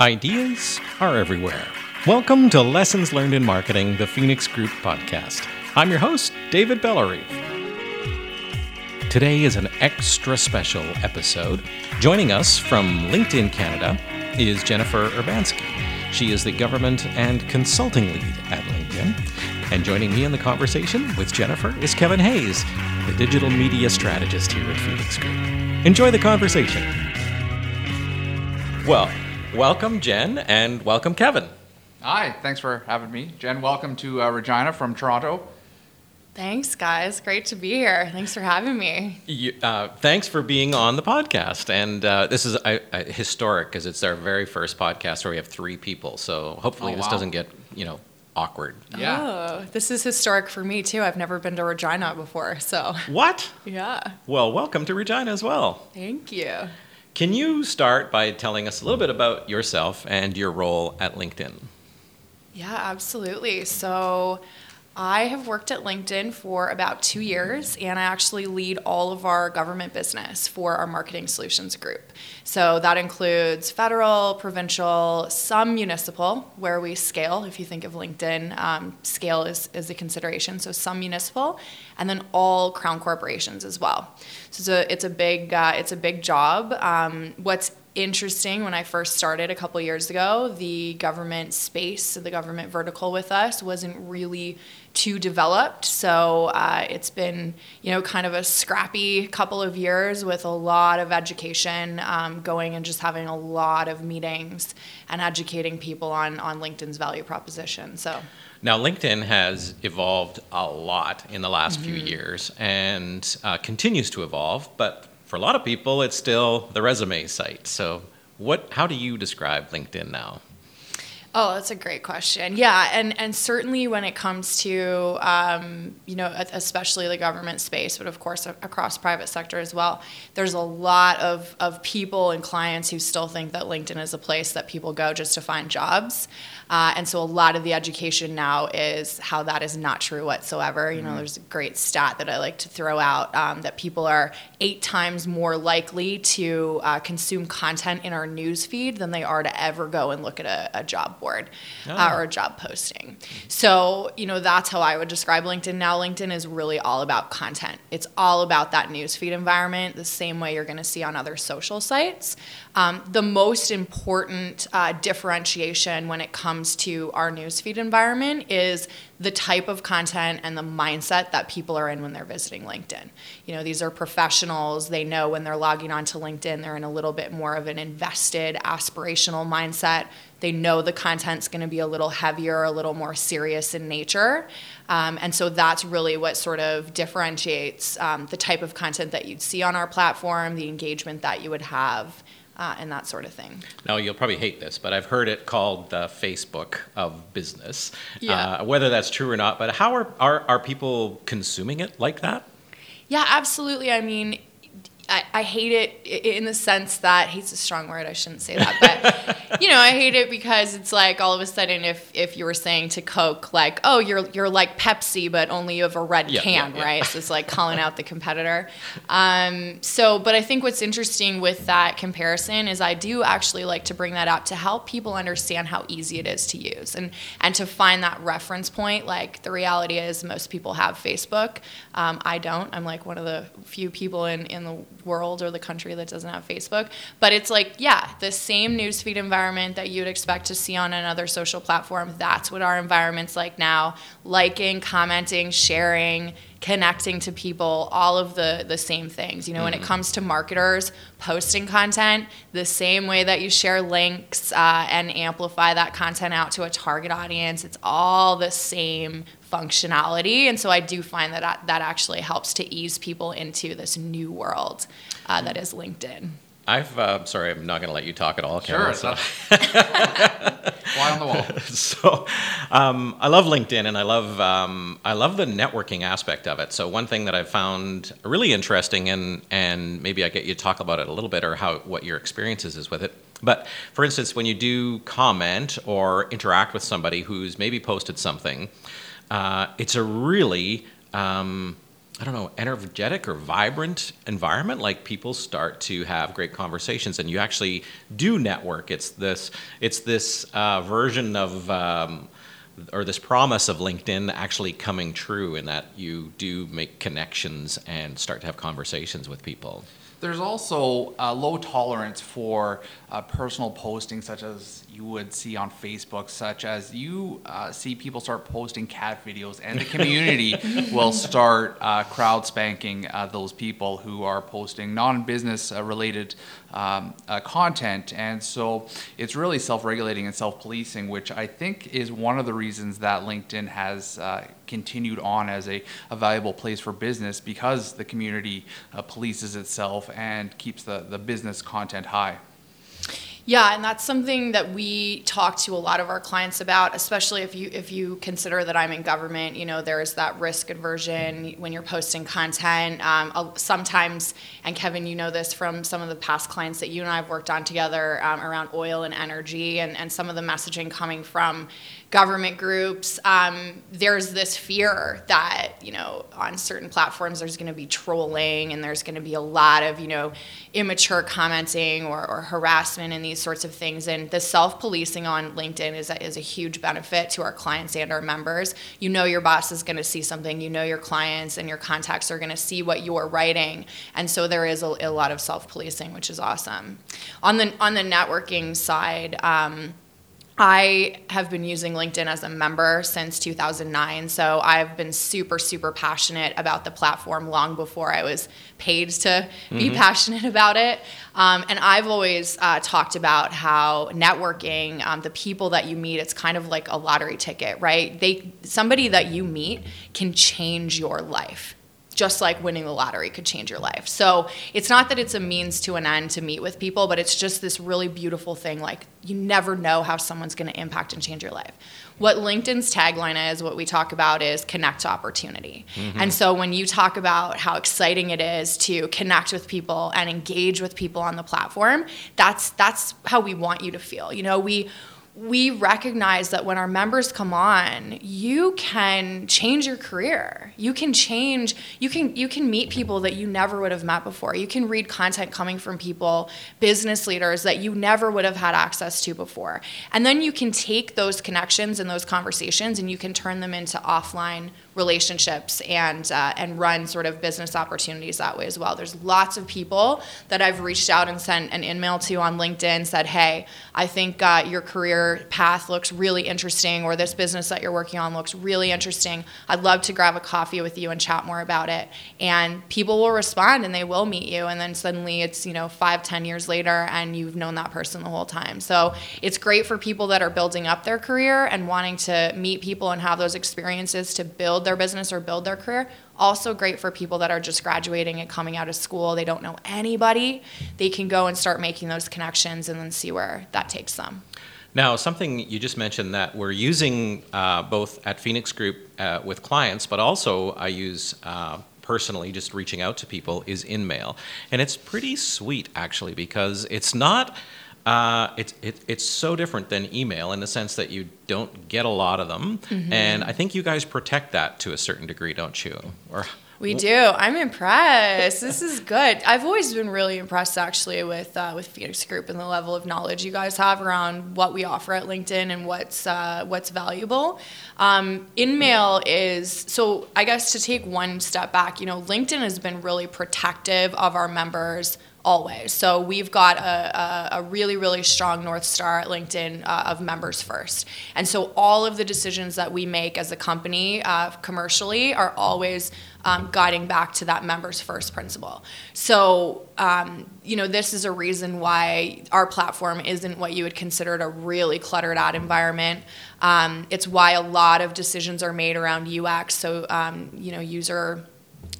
Ideas are everywhere. Welcome to Lessons Learned in Marketing, the Phoenix Group podcast. I'm your host, David Bellary. Today is an extra special episode. Joining us from LinkedIn Canada is Jennifer Urbanski. She is the government and consulting lead at LinkedIn. And joining me in the conversation with Jennifer is Kevin Hayes, the digital media strategist here at Phoenix Group. Enjoy the conversation. Well, welcome, Jen, and welcome, Kevin. Hi, thanks for having me. Jen, welcome to uh, Regina from Toronto. Thanks, guys. Great to be here. Thanks for having me. You, uh, thanks for being on the podcast. And uh, this is uh, historic because it's our very first podcast where we have three people. So hopefully Oh, this wow. doesn't get, you know, awkward. Yeah. Oh, this is historic for me too. I've never been to Regina before, so What? yeah. Well, welcome to Regina as well. Thank you. Can you start by telling us a little bit about yourself and your role at LinkedIn? Yeah, absolutely. So I have worked at LinkedIn for about two years, and I actually lead all of our government business for our marketing solutions group. So that includes federal, provincial, some municipal, where we scale. If you think of LinkedIn, um, scale is, is a consideration. So some municipal, and then all crown corporations as well. So it's a, it's a big uh, it's a big job. Um, what's interesting when I first started a couple years ago, the government space, the government vertical with us, wasn't really too developed. So uh, it's been, you know, kind of a scrappy couple of years with a lot of education um, going and just having a lot of meetings and educating people on on LinkedIn's value proposition. So. Now, LinkedIn has evolved a lot in the last few years and uh, continues to evolve, but for a lot of people, it's still the resume site. So, what? How do you describe LinkedIn now? Oh, that's a great question. Yeah, and and certainly when it comes to um, you know especially the government space, but of course across private sector as well, there's a lot of of people and clients who still think that LinkedIn is a place that people go just to find jobs, uh, and so a lot of the education now is how that is not true whatsoever. You know, there's a great stat that I like to throw out um, that people are eight times more likely to uh, consume content in our news feed than they are to ever go and look at a, a job board uh, Oh. or a job posting. So, you know, that's how I would describe LinkedIn. Now, LinkedIn is really all about content. It's all about that newsfeed environment, the same way you're going to see on other social sites. Um, the most important uh, differentiation when it comes to our newsfeed environment is the type of content and the mindset that people are in when they're visiting LinkedIn. You know, these are professionals. They know when they're logging onto LinkedIn, they're in a little bit more of an invested, aspirational mindset. They know the content's going to be a little heavier, a little more serious in nature. Um, and so that's really what sort of differentiates um, the type of content that you'd see on our platform, the engagement that you would have, uh, and that sort of thing. Now, you'll probably hate this, but I've heard it called the Facebook of business. Yeah. Uh, whether that's true or not, but how are, are, are people consuming it like that? Yeah, absolutely. I mean, I, I hate it in the sense that hate's a strong word. I shouldn't say that, but you know, I hate it because it's like all of a sudden, if if you were saying to Coke, like, oh, you're you're like Pepsi, but only you have a red Yeah, can, yeah, yeah. right? So it's like calling out the competitor. Um, so, but I think what's interesting with that comparison is I do actually like to bring that up to help people understand how easy it is to use and and to find that reference point. Like the reality is, most people have Facebook. Um, I don't. I'm like one of the few people in in the world or the country that doesn't have Facebook. But it's like, yeah, the same newsfeed environment that you'd expect to see on another social platform. That's what our environment's like now. Liking, commenting, sharing, connecting to people, all of the the same things. You know, when it comes to marketers posting content, the same way that you share links uh, and amplify that content out to a target audience, it's all the same functionality. And so I do find that that actually helps to ease people into this new world uh, that is LinkedIn. I've, uh, sorry, I'm not going to let you talk at all, Kevin. Sure. so- Fly on the wall. so um, I love LinkedIn and I love um, I love the networking aspect of it. So one thing that I found really interesting and and maybe I get you to talk about it a little bit or how what your experiences is with it. But for instance, when you do comment or interact with somebody who's maybe posted something, uh, it's a really um, I don't know, energetic or vibrant environment. Like people start to have great conversations, and you actually do network. It's this, it's this uh, version of. Um, or this promise of LinkedIn actually coming true in that you do make connections and start to have conversations with people. There's also a low tolerance for uh, personal posting, such as you would see on Facebook, such as you uh, see people start posting cat videos, and the community will start uh, crowd spanking uh, those people who are posting non business uh, related um, uh, content. And so it's really self regulating and self policing, which I think is one of the reasons that LinkedIn has continued on as a, a, valuable place for business because the community polices itself and keeps the, the business content high. Yeah, and that's something that we talk to a lot of our clients about, especially if you if you consider that I'm in government. You know, there is that risk aversion when you're posting content. Um, sometimes, and Kevin, you know this from some of the past clients that you and I have worked on together um, around oil and energy, and, and some of the messaging coming from government groups, um, there's this fear that, you know, on certain platforms there's going to be trolling and there's going to be a lot of, you know, immature commenting or, or harassment and these sorts of things. And the self policing on LinkedIn is a, is a huge benefit to our clients and our members. You know, your boss is going to see something, you know, your clients and your contacts are going to see what you're writing. And so there is a, a lot of self policing, which is awesome. On the, on the networking side, um, I have been using LinkedIn as a member since 2009. So I've been super, super passionate about the platform long before I was paid to mm-hmm. be passionate about it. Um, and I've always uh, talked about how networking, um, the people that you meet, it's kind of like a lottery ticket, right? They somebody that you meet can change your life just like winning the lottery could change your life. So it's not that it's a means to an end to meet with people, but it's just this really beautiful thing. Like you never know how someone's going to impact and change your life. What LinkedIn's tagline is, what we talk about is connect to opportunity. Mm-hmm. And so when you talk about how exciting it is to connect with people and engage with people on the platform, that's that's how we want you to feel. You know, we we recognize that when our members come on, you can change your career. You can change, you can you can meet people that you never would have met before. You can read content coming from people, business leaders that you never would have had access to before. And then you can take those connections and those conversations and you can turn them into offline relationships and uh, and run sort of business opportunities that way as well. There's lots of people that I've reached out and sent an email to on LinkedIn said, "Hey, I think uh, your career path looks really interesting, or this business that you're working on looks really interesting. I'd love to grab a coffee with you and chat more about it." And people will respond and they will meet you, and then suddenly it's you know five, ten years later, and you've known that person the whole time. So it's great for people that are building up their career and wanting to meet people and have those experiences to build their business or build their career. Also, great for people that are just graduating and coming out of school. They don't know anybody. They can go and start making those connections and then see where that takes them. Now, something you just mentioned that we're using uh, both at Phoenix Group uh, with clients, but also I use uh, personally just reaching out to people is InMail. And it's pretty sweet actually because it's not uh, it's it, it's so different than email in the sense that you don't get a lot of them, mm-hmm. and I think you guys protect that to a certain degree, don't you? Or we do. I'm impressed. this is good. I've always been really impressed, actually, with uh, with Phoenix Group and the level of knowledge you guys have around what we offer at LinkedIn and what's uh, what's valuable. Um, InMail is so. I guess to take one step back, you know, LinkedIn has been really protective of our members always. So we've got a, a, a, really, really strong North Star at LinkedIn uh, of members first. And so all of the decisions that we make as a company uh, commercially are always um, guiding back to that members first principle. So, um, you know, this is a reason why our platform isn't what you would consider a really cluttered ad environment. Um, it's why a lot of decisions are made around UX, so, um, you know, user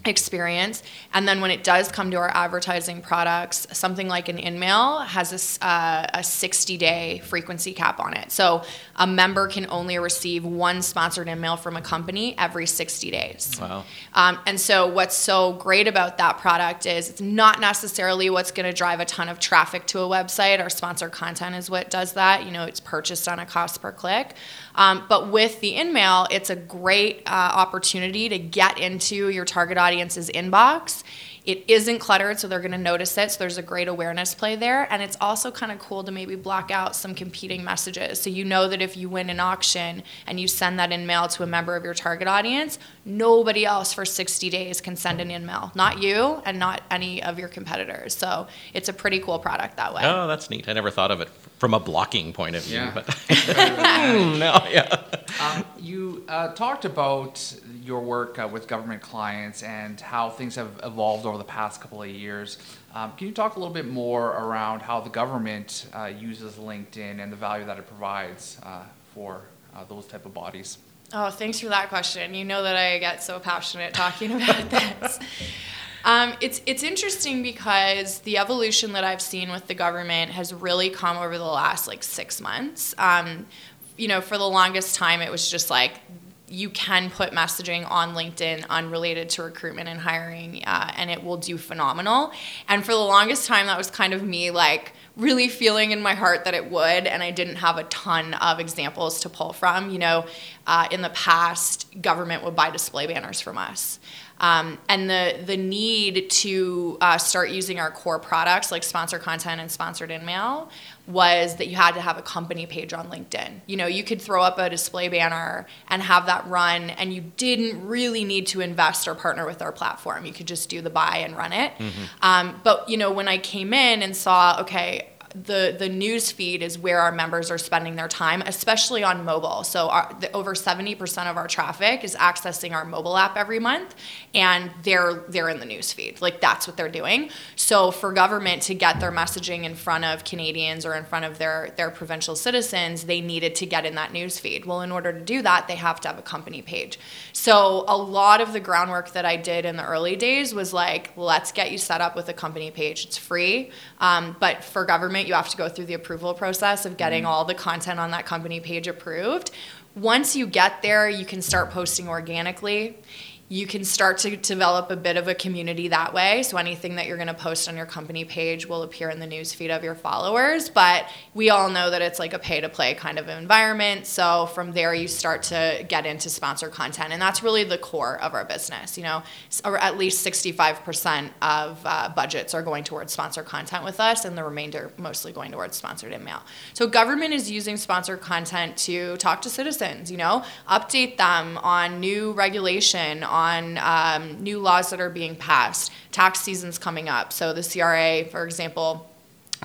experience. And then when it does come to our advertising products, something like an InMail has a, uh, a 60 day frequency cap on it. So a member can only receive one sponsored InMail from a company every 60 days. Wow. Um, and so what's so great about that product is it's not necessarily what's going to drive a ton of traffic to a website. Our sponsored content is what does that. You know, it's purchased on a cost per click. Um, but with the InMail, it's a great uh, opportunity to get into your target target audience's inbox. It isn't cluttered, so they're going to notice it. So there's a great awareness play there. And it's also kind of cool to maybe block out some competing messages. So you know that if you win an auction and you send that in mail to a member of your target audience, nobody else for 60 days can send an in mail. Not you and not any of your competitors. So it's a pretty cool product that way. Oh, that's neat. I never thought of it from a blocking point of view. Yeah. But no, yeah. Um, you uh, talked about your work uh, with government clients and how things have evolved over the past couple of years. Um, can you talk a little bit more around how the government uh, uses LinkedIn and the value that it provides uh, for uh, those type of bodies? Oh, thanks for that question. You know that I get so passionate talking about this. Um, it's it's interesting because the evolution that I've seen with the government has really come over the last like six months. Um, you know, for the longest time, it was just like you can put messaging on LinkedIn unrelated to recruitment and hiring, uh, and it will do phenomenal. And for the longest time, that was kind of me like really feeling in my heart that it would, and I didn't have a ton of examples to pull from. You know, uh, in the past, government would buy display banners from us. Um, and the the need to uh, start using our core products like sponsor content and sponsored email was that you had to have a company page on LinkedIn. You know, you could throw up a display banner and have that run, and you didn't really need to invest or partner with our platform. You could just do the buy and run it. Mm-hmm. Um, but you know, when I came in and saw, okay, the the news feed is where our members are spending their time, especially on mobile. So our, the, over seventy percent of our traffic is accessing our mobile app every month, and they're they're in the news feed. Like that's what they're doing. So for government to get their messaging in front of Canadians or in front of their their provincial citizens, they needed to get in that news feed. Well, in order to do that, they have to have a company page. So a lot of the groundwork that I did in the early days was like, let's get you set up with a company page. It's free, um, but for government, you have to go through the approval process of getting mm-hmm. all the content on that company page approved. Once you get there, you can start posting organically you can start to develop a bit of a community that way. So anything that you're going to post on your company page will appear in the newsfeed of your followers. But we all know that it's like a pay to play kind of environment. So from there, you start to get into sponsor content. And that's really the core of our business. You know, or at least 65% of uh, budgets are going towards sponsor content with us, and the remainder mostly going towards sponsored email. So government is using sponsor content to talk to citizens, you know, update them on new regulation, on um, new laws that are being passed. Tax season's coming up. So the CRA, for example,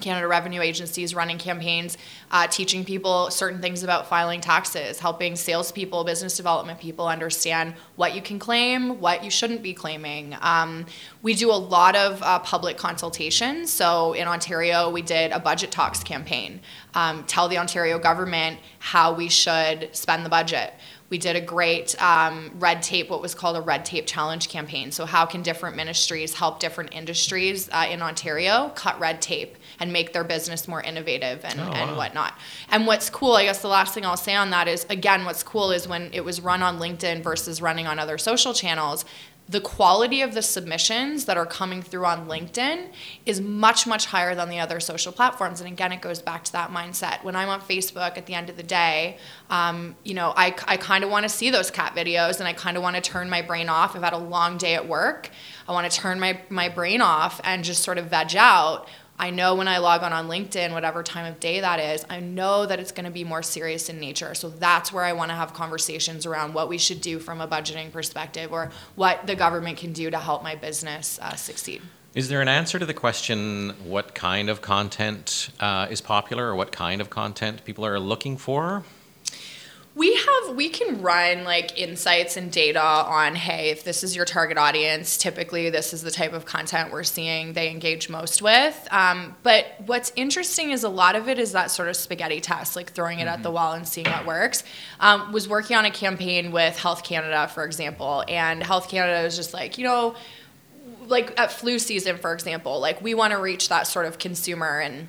Canada Revenue Agency is running campaigns uh, teaching people certain things about filing taxes, helping salespeople, business development people understand what you can claim, what you shouldn't be claiming. Um, we do a lot of uh, public consultations. So in Ontario, we did a budget talks campaign, um, tell the Ontario government how we should spend the budget we did a great um, red tape, what was called a red tape challenge campaign. So, how can different ministries help different industries uh, in Ontario cut red tape and make their business more innovative and, oh, and wow. whatnot? And what's cool, I guess the last thing I'll say on that is again, what's cool is when it was run on LinkedIn versus running on other social channels, the quality of the submissions that are coming through on LinkedIn is much, much higher than the other social platforms. And again, it goes back to that mindset. When I'm on Facebook at the end of the day, um, you know, I, I kind of want to see those cat videos and I kind of want to turn my brain off. I've had a long day at work. I want to turn my, my brain off and just sort of veg out I know when I log on on LinkedIn, whatever time of day that is, I know that it's going to be more serious in nature. So that's where I want to have conversations around what we should do from a budgeting perspective or what the government can do to help my business uh, succeed. Is there an answer to the question what kind of content uh, is popular or what kind of content people are looking for? We have we can run like insights and data on hey if this is your target audience typically this is the type of content we're seeing they engage most with um, but what's interesting is a lot of it is that sort of spaghetti test like throwing it mm-hmm. at the mm-hmm. wall and seeing what works um, was working on a campaign with health canada for example and health canada was just like you know like at flu season for example like we want to reach that sort of consumer and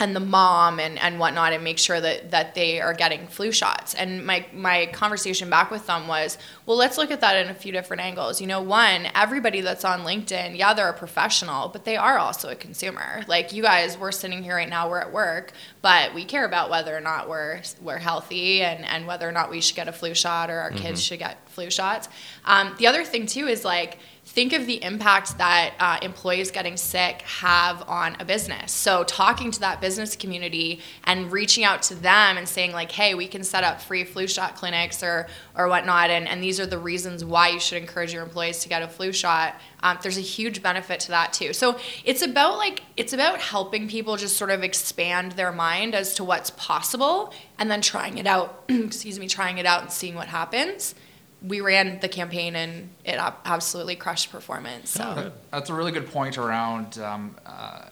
and the mom and, and whatnot and make sure that, that they are getting flu shots. And my, my conversation back with them was, well, let's look at that in a few different angles. You know, one, everybody that's on LinkedIn, yeah, they're a professional, but they are also a consumer. Like you guys, we're sitting here right now, we're at work, but we care about whether or not we're, we're healthy and, and whether or not we should get a flu shot or our mm-hmm. kids should get flu shots. Um, the other thing too is like, think of the impact that uh, employees getting sick have on a business. So talking to that business community and reaching out to them and saying like, hey, we can set up free flu shot clinics or or whatnot, and, and these are the reasons why you should encourage your employees to get a flu shot. Um, there's a huge benefit to that too. So it's about like it's about helping people just sort of expand their mind as to what's possible, and then trying it out. excuse me, trying it out and seeing what happens we ran the campaign and it absolutely crushed performance. So that's a really good point around. Um, uh,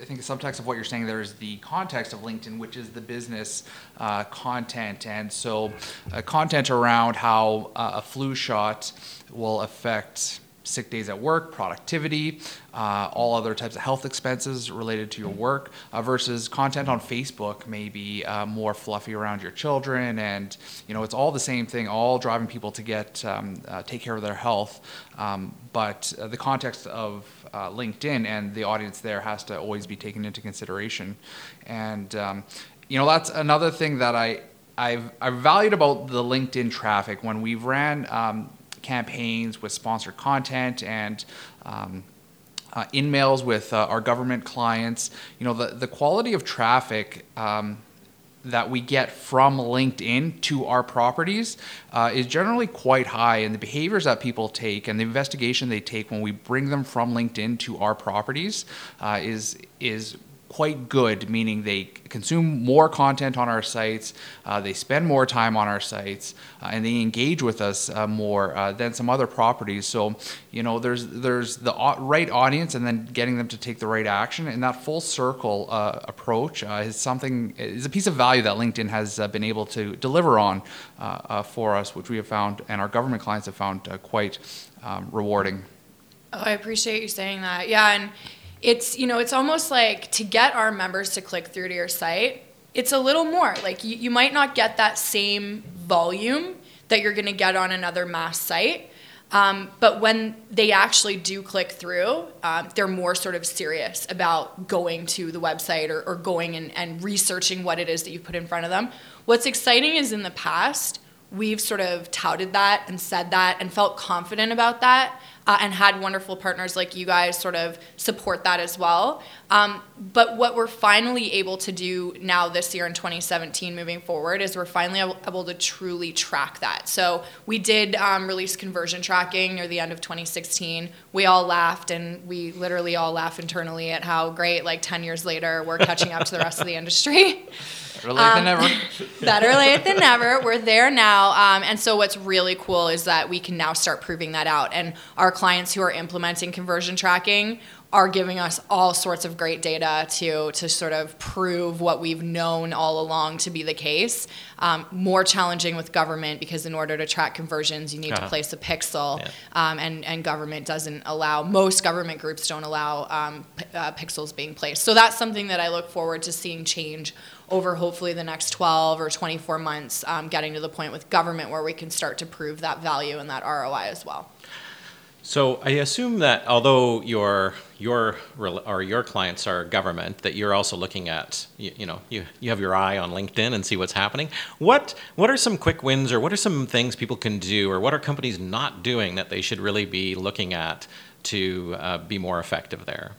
I think the subtext of what you're saying there is the context of LinkedIn, which is the business uh, content, and so uh, content around how uh, a flu shot will affect sick days at work, productivity, uh, all other types of health expenses related to your work, uh, versus content on Facebook maybe uh, more fluffy around your children, and you know it's all the same thing, all driving people to get um, uh, take care of their health. Um, but uh, the context of uh, LinkedIn and the audience there has to always be taken into consideration, and um, you know that's another thing that I. I've, I've valued about the LinkedIn traffic when we've ran um, campaigns with sponsored content and um, uh, in-mails with uh, our government clients. You know, the, the quality of traffic um, that we get from LinkedIn to our properties uh, is generally quite high, and the behaviors that people take and the investigation they take when we bring them from LinkedIn to our properties uh, is is quite good, meaning they consume more content on our sites, uh, they spend more time on our sites, uh, and they engage with us uh, more uh, than some other properties. So, you know, there's there's the right audience, and then getting them to take the right action, and that full circle uh, approach uh, is something is a piece of value that LinkedIn has been able to deliver on for us, which we have found, and our government clients have found quite um, rewarding. Oh, I appreciate you saying that. Yeah, and it's you know it's almost like to get our members to click through to your site it's a little more. Like you, you might not get that same volume that you're going to get on another mass site um, but when they actually do click through um, they're more sort of serious about going to the website or, or going and, and researching what it is that you put in front of them. What's exciting is in the past we've sort of touted that and said that and felt confident about that uh, and had wonderful partners like you guys sort of support that as well. Um, but what we're finally able to do now this year in 2017 moving forward is we're finally able to truly track that. So we did um, release conversion tracking near the end of 2016. We all laughed and we literally all laugh internally at how great, like 10 years later, we're catching up to the rest of the industry. Better late um, than never. better late than never. We're there now. Um, and so what's really cool is that we can now start proving that out. And our clients who are implementing conversion tracking are giving us all sorts of great data to to sort of prove what we've known all along to be the case. Um, more challenging with government because in order to track conversions, you need uh-huh. to place a pixel, yeah. um, and and government doesn't allow. Most government groups don't allow um, p- uh, pixels being placed. So that's something that I look forward to seeing change over hopefully the next 12 or 24 months, um, getting to the point with government where we can start to prove that value and that ROI as well. So I assume that although your your or your clients are government, that you're also looking at you, you, know you, you have your eye on LinkedIn and see what's happening. What what are some quick wins or what are some things people can do or what are companies not doing that they should really be looking at to uh, be more effective there?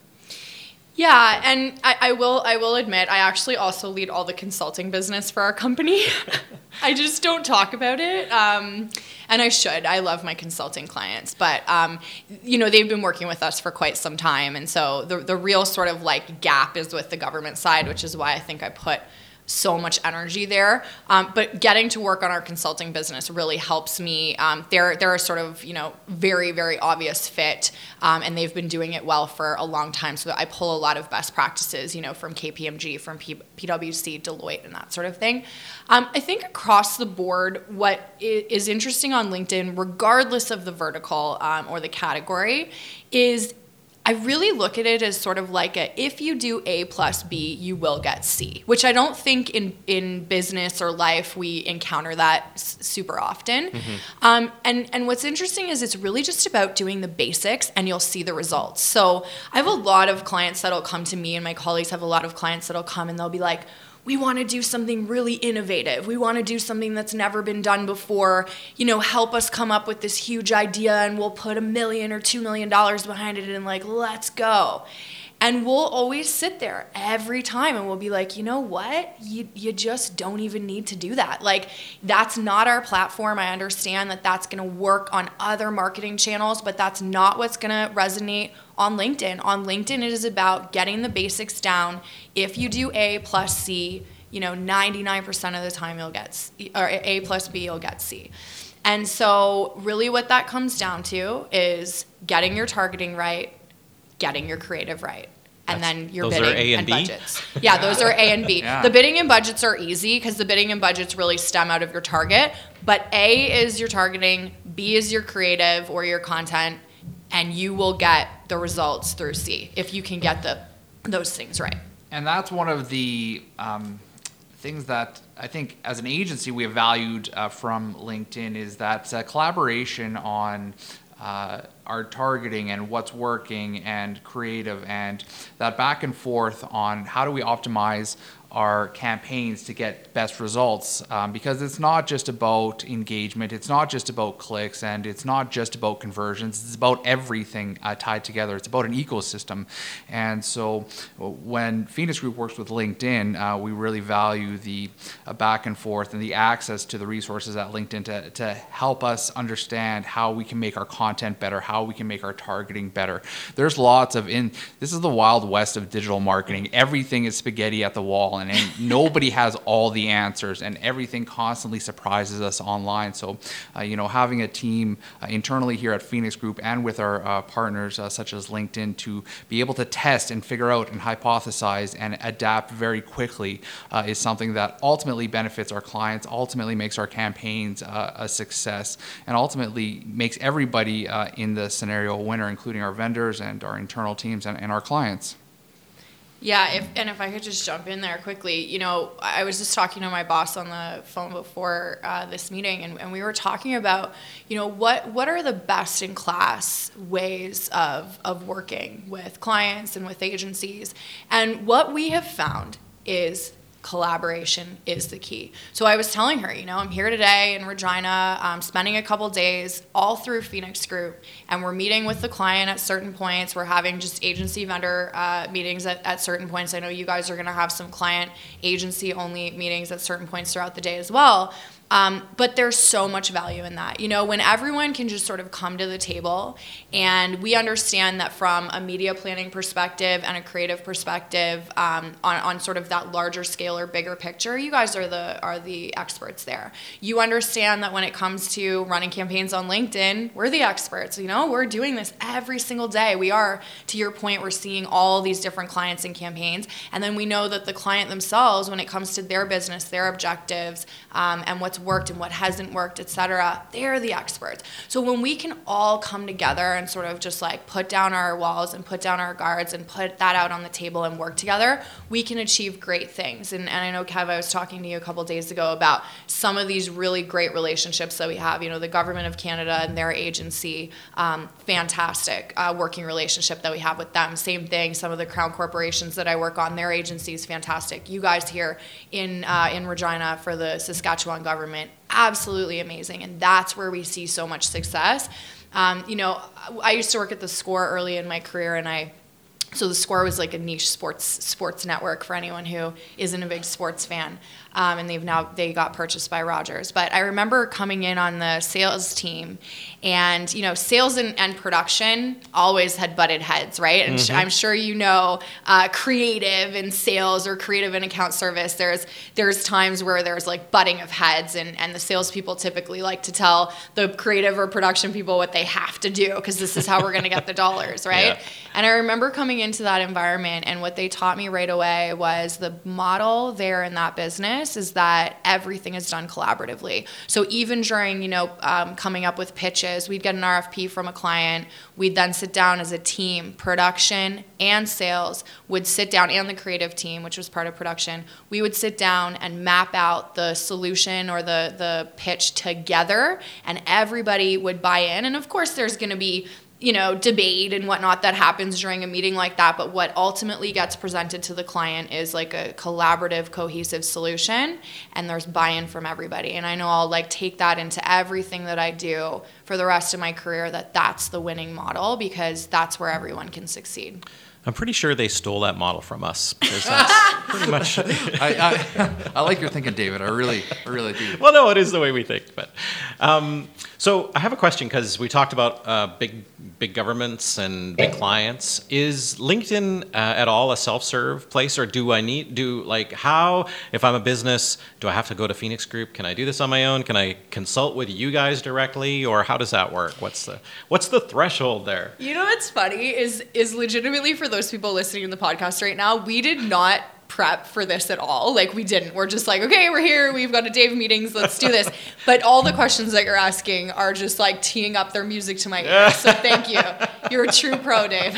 Yeah, and I, I, will I will admit I actually also lead all the consulting business for our company. I just don't talk about it, um, and I should. I love my consulting clients, but um, you know they've been working with us for quite some time, and so the the real sort of like gap is with the government side, which is why I think I put so much energy there. Um, but getting to work on our consulting business really helps me. Um, they're they're a sort of you know very very obvious fit, um, and they've been doing it well for a long time. So I pull a lot of best practices, you know, from KPMG, from P- PwC, Deloitte, and that sort of thing. Um, I think across the board, what is interesting on LinkedIn, regardless of the vertical um, or the category, is I really look at it as sort of like a if you do A plus B, you will get C, which I don't think in in business or life we encounter that s- super often. Mm-hmm. Um, and and what's interesting is it's really just about doing the basics, and you'll see the results. So I have a lot of clients that'll come to me, and my colleagues have a lot of clients that'll come, and they'll be like we want to do something really innovative. We want to do something that's never been done before. You know, help us come up with this huge idea and we'll put a million or two million dollars behind it and like, let's go. And we'll always sit there every time and we'll be like, you know what? You, you just don't even need to do that. Like, that's not our platform. I understand that that's going to work on other marketing channels, but that's not what's going to resonate on LinkedIn. On LinkedIn, it is about getting the basics down. If you do A plus C, you know, 99% of the time you'll get C, or A plus B, you'll get C. And so, really, what that comes down to is getting your targeting right, getting your creative right. And That's- then your those are bidding A and and, B? budgets. Yeah, those are A and B. Yeah. The bidding and budgets are easy because the bidding and budgets really stem out of your target. But A is your targeting, B is your creative or your content, and you will get the results through C if you can get the those things right. And that's one of the um, things that I think as an agency we have valued uh, from LinkedIn is that uh, collaboration on uh, our targeting and what's working and creative and that back and forth on how do we optimize our campaigns to get best results um, because it's not just about engagement it's not just about clicks and it's not just about conversions it's about everything uh, tied together it's about an ecosystem. And so when phoenix group works with linkedin uh, we really value the uh, back and forth and the access to the resources at linkedin to, to help us understand how we can make our content better how we can make our targeting better. There's lots of in this is the wild west of digital marketing. Everything is spaghetti at the wall and, and nobody has all the answers and everything constantly surprises us online. So uh, you know having a team uh, internally here at phoenix group and with our uh, partners uh, such as linkedin to be able to test and figure out and hypothesize and adapt very quickly uh, is something that ultimately benefits our clients ultimately makes our campaigns uh, a success and ultimately makes everybody in the scenario a winner including our vendors and our internal teams and, and our clients Yeah, if, and if I could just jump in there quickly, you know, I was just talking to my boss on the phone before uh, this meeting, and, and we were talking about, you know, what what are the best in class ways of of working with clients and with agencies, and what we have found is collaboration is the key. So I was telling her, you know, I'm here today in Regina, um, spending a couple days all through Phoenix Group, and we're meeting with the client at certain points. We're having just agency vendor uh, meetings at, at certain points. I know you guys are going to have some client agency only meetings at certain points throughout the day as well. Um, but there's so much value in that. You know, when everyone can just sort of come to the table and we understand that from a media planning perspective and a creative perspective um, on, on sort of that larger scale or bigger picture, you guys are the are the experts there. You understand that when it comes to running campaigns on LinkedIn, we're the experts. You know, we're doing this every single day. We are, to your point, we're seeing all these different clients and campaigns. And then we know that the client themselves, when it comes to their business, their objectives, um, and what's worked and what hasn't worked, et cetera, they're the experts. So when we can all come together and sort of just like put down our walls and put down our guards and put that out on the table and work together, we can achieve great things. And, and I know, Kev, I was talking to you a couple days ago about some of these really great relationships that we have. You know, the government of Canada and their agency, um, fantastic uh, working relationship that we have with them. Same thing, some of the crown corporations that I work on, their agencies, fantastic. You guys here in, uh, in Regina for the Saskatchewan government, absolutely amazing. And that's where we see so much success. Um, you know, I used to work at the score early in my career, and I so the score was like a niche sports sports network for anyone who isn't a big sports fan um, and they've now they got purchased by rogers. But i remember coming in on the sales team and you know sales and, and production always had butted heads right? And i'm sure you know uh, creative and sales or creative and account service there's there's times where there's like butting of heads and and the salespeople typically like to tell the creative or production people what they have to do because this is how we're going to get the dollars right? Yeah. and I remember coming into that environment, and what they taught me right away was the model there in that business is that everything is done collaboratively. So even during, you know, um, coming up with pitches, we'd get an RFP from a client. We'd then sit down as a team, production and sales would sit down, and the creative team, which was part of production. We would sit down and map out the solution or the the pitch together, and everybody would buy in. And of course, there's going to be you know, debate and whatnot that happens during a meeting like that. But what ultimately gets presented to the client is like a collaborative, cohesive solution, and there's buy-in from everybody. And I know I'll like take that into everything that I do for the rest of my career. That that's the winning model because that's where everyone can succeed. I'm pretty sure they stole that model from us. That's pretty much. I, I, I like your thinking, David. I really, I really do. well, no, it is the way we think. But um, so I have a question because we talked about uh, big, big governments and big clients. Is LinkedIn uh, at all a self-serve place, or do I need do like how if I'm a business, do I have to go to Phoenix Group? Can I do this on my own? Can I consult with you guys directly, or how does that work? What's the what's the threshold there? You know what's funny is is legitimately for those people listening to the podcast right now, we did not prep for this at all. Like we didn't. We're just like, okay, we're here. We've got a day of meetings. Let's do this. but all the questions that you're asking are just like teeing up their music to my ears. So thank you. You're a true pro, Dave.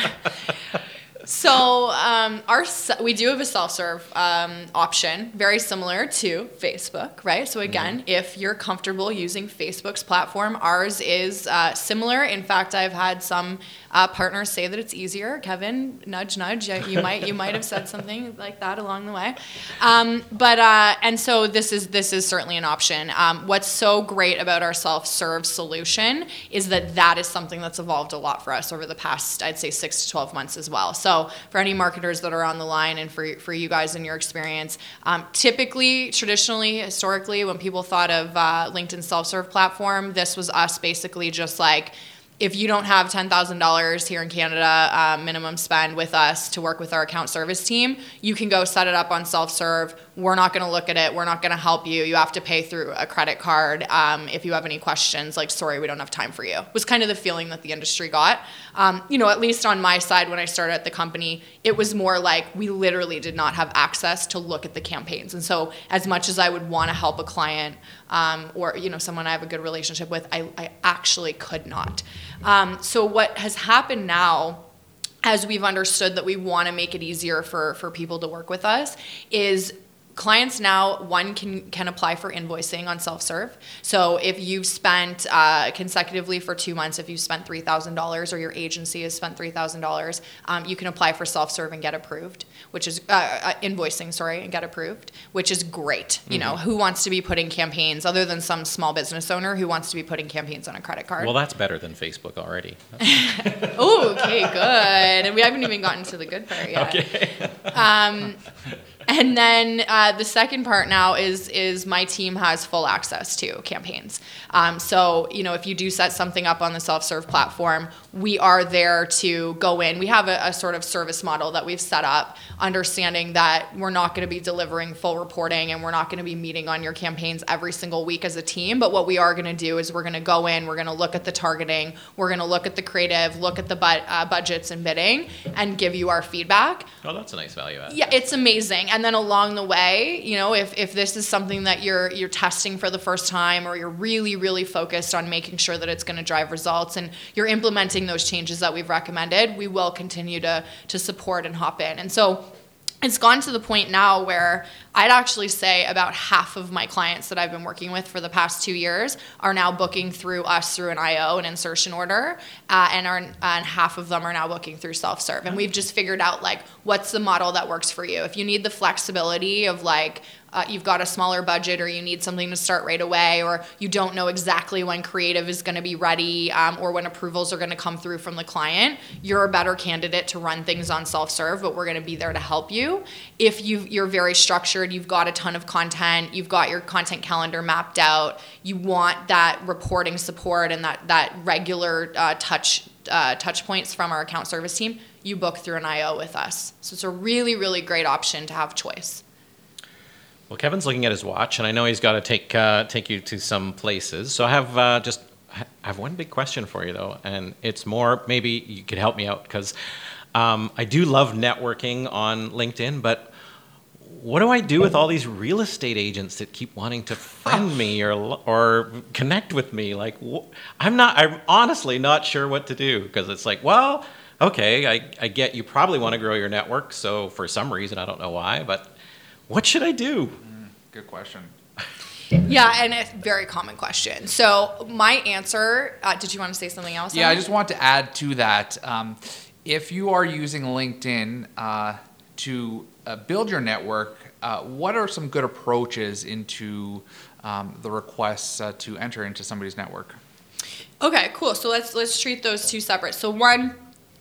So um, our we do have a self-serve um, option, very similar to Facebook, right? So again, mm-hmm. if you're comfortable using Facebook's platform, ours is uh, similar. In fact, I've had some uh, partners say that it's easier. Kevin, nudge, nudge. You might you might have said something like that along the way. Um, but uh, and so this is this is certainly an option. Um, what's so great about our self-serve solution is that that is something that's evolved a lot for us over the past, I'd say, six to twelve months as well. So for any marketers that are on the line and for, for you guys and your experience, um, typically, traditionally, historically, when people thought of uh, LinkedIn self serve platform, this was us basically just like, if you don't have $10,000 here in Canada uh, minimum spend with us to work with our account service team, you can go set it up on self serve. We're not going to look at it. We're not going to help you. You have to pay through a credit card. Um, if you have any questions, like, sorry, we don't have time for you, was kind of the feeling that the industry got. Um, you know, at least on my side when I started at the company, it was more like we literally did not have access to look at the campaigns. And so, as much as I would want to help a client um, or, you know, someone I have a good relationship with, I, I actually could not. Um, so what has happened now as we've understood that we want to make it easier for, for people to work with us is clients now one can can apply for invoicing on self-serve. So if you've spent uh, consecutively for two months if you've spent $3000 or your agency has spent $3000 um, you can apply for self-serve and get approved which is uh, uh, invoicing sorry and get approved which is great. You mm-hmm. know who wants to be putting campaigns other than some small business owner who wants to be putting campaigns on a credit card? Well that's better than facebook already. Oh okay good. And we haven't even gotten to the good part yet. Okay. Um, and then uh, the second part now is is my team has full access to campaigns. Um, so you know if you do set something up on the self serve platform, we are there to go in. We have a, a sort of service model that we've set up, understanding that we're not going to be delivering full reporting and we're not going to be meeting on your campaigns every single week as a team. But what we are going to do is we're going to go in, we're going to look at the targeting, we're going to look at the creative, look at the bu- uh, budgets and bidding, and give you our feedback. Oh, that's a nice value add. Yeah, it's amazing and then along the way you know if, if this is something that you're you're testing for the first time or you're really really focused on making sure that it's going to drive results and you're implementing those changes that we've recommended we will continue to to support and hop in. And so it's gone to the point now where I'd actually say about half of my clients that I've been working with for the past two years are now booking through us through an IO, an insertion order, uh, and are, and half of them are now booking through self-serve. And we've just figured out like what's the model that works for you. If you need the flexibility of like uh, you've got a smaller budget or you need something to start right away or you don't know exactly when creative is going to be ready um, or when approvals are going to come through from the client you're a better candidate to run things on self-serve but we're going to be there to help you. If you you're very structured you've got a ton of content you've got your content calendar mapped out you want that reporting support and that that regular uh, touch uh, touch points from our account service team you book through an io with us. So it's a really really great option to have choice well, Kevin's looking at his watch, and I know he's got to take uh, take you to some places. So I have uh, just I have one big question for you though, and it's more maybe you could help me out because um, I do love networking on LinkedIn, but what do I do with all these real estate agents that keep wanting to friend me or or connect with me? Like, wh- I'm not. I'm honestly not sure what to do because it's like, well, okay, I, I get you probably want to grow your network, so for some reason I don't know why, but what should I do? Mm, good question. Yeah, and it's a very common question. So my answer. Uh, did you want to say something else? Yeah, I just want to add to that. Um, if you are using LinkedIn uh, to uh, build your network, uh, what are some good approaches into um, the requests uh, to enter into somebody's network? Okay, cool. So let's let's treat those two separate. So one,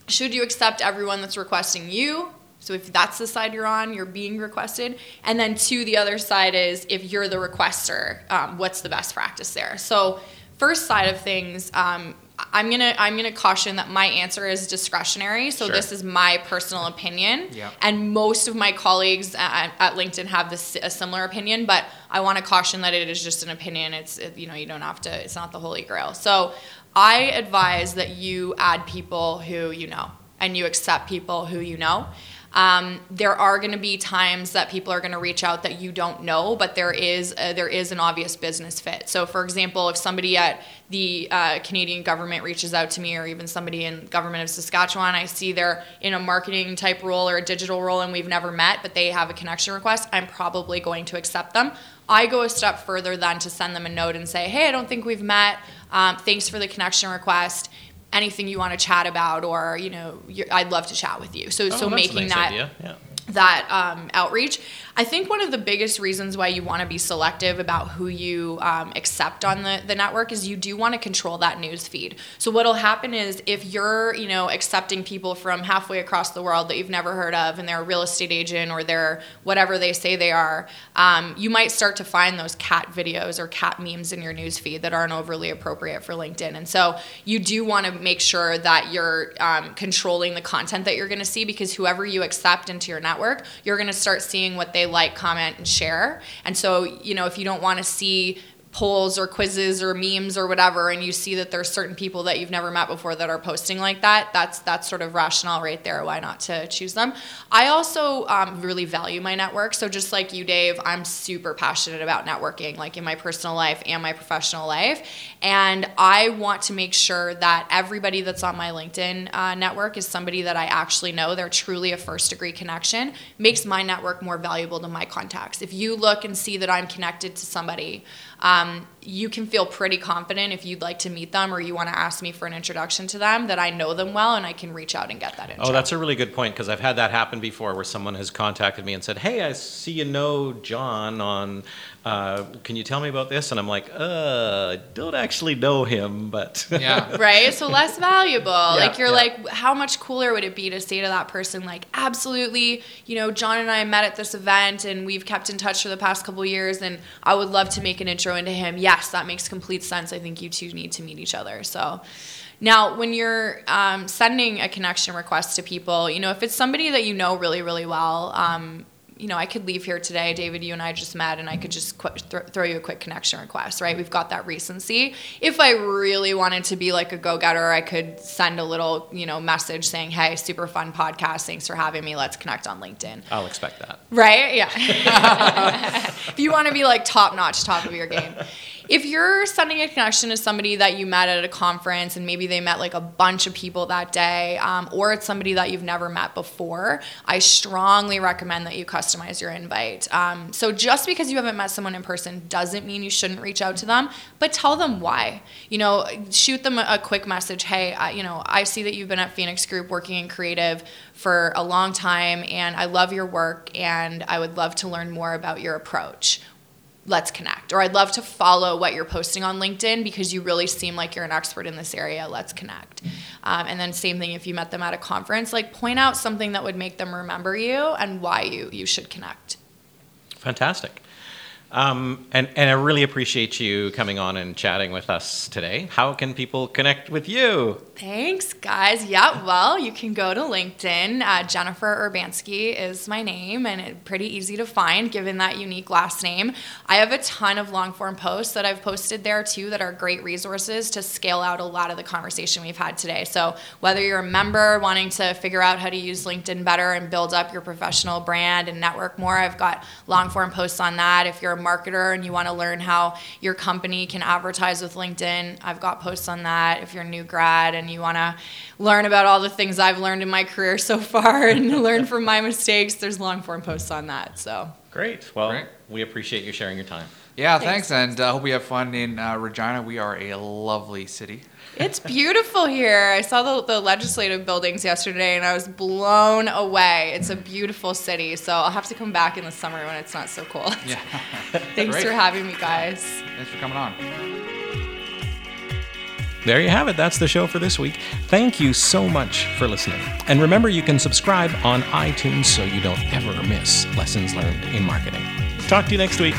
should you accept everyone that's requesting you? So if that's the side you're on, you're being requested. And then two, the other side is if you're the requester, um, what's the best practice there? So first side of things, um, I'm gonna I'm gonna caution that my answer is discretionary. So Sure. this is my personal opinion, Yeah. and most of my colleagues at, at LinkedIn have this a similar opinion. But I want to caution that it is just an opinion. It's it- you know you don't have to. It's not the holy grail. So I advise that you add people who you know and you accept people who you know. Um, there are going to be times that people are going to reach out that you don't know, but there is a, there is an obvious business fit. So, for example, if somebody at the uh, Canadian government reaches out to me, or even somebody in government of Saskatchewan, I see they're in a marketing type role or a digital role, and we've never met, but they have a connection request. I'm probably going to accept them. I go a step further than to send them a note and say, "Hey, I don't think we've met. Um, thanks for the connection request." Anything you want to chat about or you know you're, i'd love to chat with you so Oh, so making nice that idea. Yeah. that um, outreach. I think one of the biggest reasons why you want to be selective about who you um, accept on the, the network is you do want to control that news feed. So what'll happen is if you're you know accepting people from halfway across the world that you've never heard of and they're a real estate agent or they're whatever they say they are, um, you might start to find those cat videos or cat memes in your news feed that aren't overly appropriate for LinkedIn. And so you do want to make sure that you're um, controlling the content that you're going to see because whoever you accept into your network, you're going to start seeing what they like, comment, and share. And so, you know, if you don't want to see polls or quizzes or memes or whatever and you see that there's certain people that you've never met before that are posting like that that's that's sort of rationale right there why not to choose them? I also um, really value my network so just like you dave i'm super passionate about networking like in my personal life and my professional life and i want to make sure that everybody that's on my linkedin uh, network is somebody that i actually know they're truly a first degree connection makes my network more valuable to my contacts. If you look and see that i'm connected to somebody um, you can feel pretty confident if you'd like to meet them or you want to ask me for an introduction to them that I know them well and I can reach out and get that intro. Oh, that's a really good point because I've had that happen before where someone has contacted me and said, Hey, I see you know John on, uh, can you tell me about this? And I'm like, uh, I don't actually know him, but. Yeah. right? So less valuable. like you're yeah. like, how much cooler would it be to say to that person, like, absolutely, you know, John and I met at this event and we've kept in touch for the past couple years and I would love to make an intro into him. Yes, that makes complete sense. I think you two need to meet each other. So now when you're um, sending a connection request to people, you know, if it's somebody that you know really, really well, um, you know, I could leave here today, David, you and I just met, and I could just qu- thro- throw you a quick connection request, right? We've got that recency. If I really wanted to be like a go getter, I could send a little, you know, message saying, hey, super fun podcast. Thanks for having me. Let's connect on LinkedIn. I'll expect that. Right? Yeah. if you want to be like top notch, top of your game. If you're sending a connection to somebody that you met at a conference and maybe they met like a bunch of people that day, um, or it's somebody that you've never met before, I strongly recommend that you customize your invite. Um, so just because you haven't met someone in person doesn't mean you shouldn't reach out to them, but tell them why. You know, shoot them a, quick message. Hey, I, you know, I see that you've been at Phoenix Group working in creative for a long time, and I love your work, and I would love to learn more about your approach let's connect. Or I'd love to follow what you're posting on LinkedIn because you really seem like you're an expert in this area. Let's connect. Um, and then same thing if you met them at a conference, like point out something that would make them remember you and why you you should connect. Fantastic. Um, and, and I really appreciate you coming on and chatting with us today. How can people connect with you? Thanks, guys. Yeah, well, you can go to LinkedIn. Uh, Jennifer Urbanski is my name, and it's pretty easy to find given that unique last name. I have a ton of long form posts that I've posted there too that are great resources to scale out a lot of the conversation we've had today. So, whether you're a member wanting to figure out how to use LinkedIn better and build up your professional brand and network more, I've got long form posts on that. If you're marketer and you want to learn how your company can advertise with LinkedIn, I've got posts on that. If you're a new grad and you want to learn about all the things I've learned in my career so far and learn from my mistakes, there's long form posts on that. So, Great. Well, Great. we appreciate you sharing your time. Yeah, thanks, and I uh, hope you have fun in uh, Regina. We are a lovely city. It's beautiful here. I saw the, the legislative buildings yesterday and I was blown away. It's a beautiful city, so I'll have to come back in the summer when it's not so cold. Yeah. Thanks Great. for having me, guys. Thanks for coming on. There you have it. That's the show for this week. Thank you so much for listening. And remember, you can subscribe on iTunes so you don't ever miss lessons learned in marketing. Talk to you next week.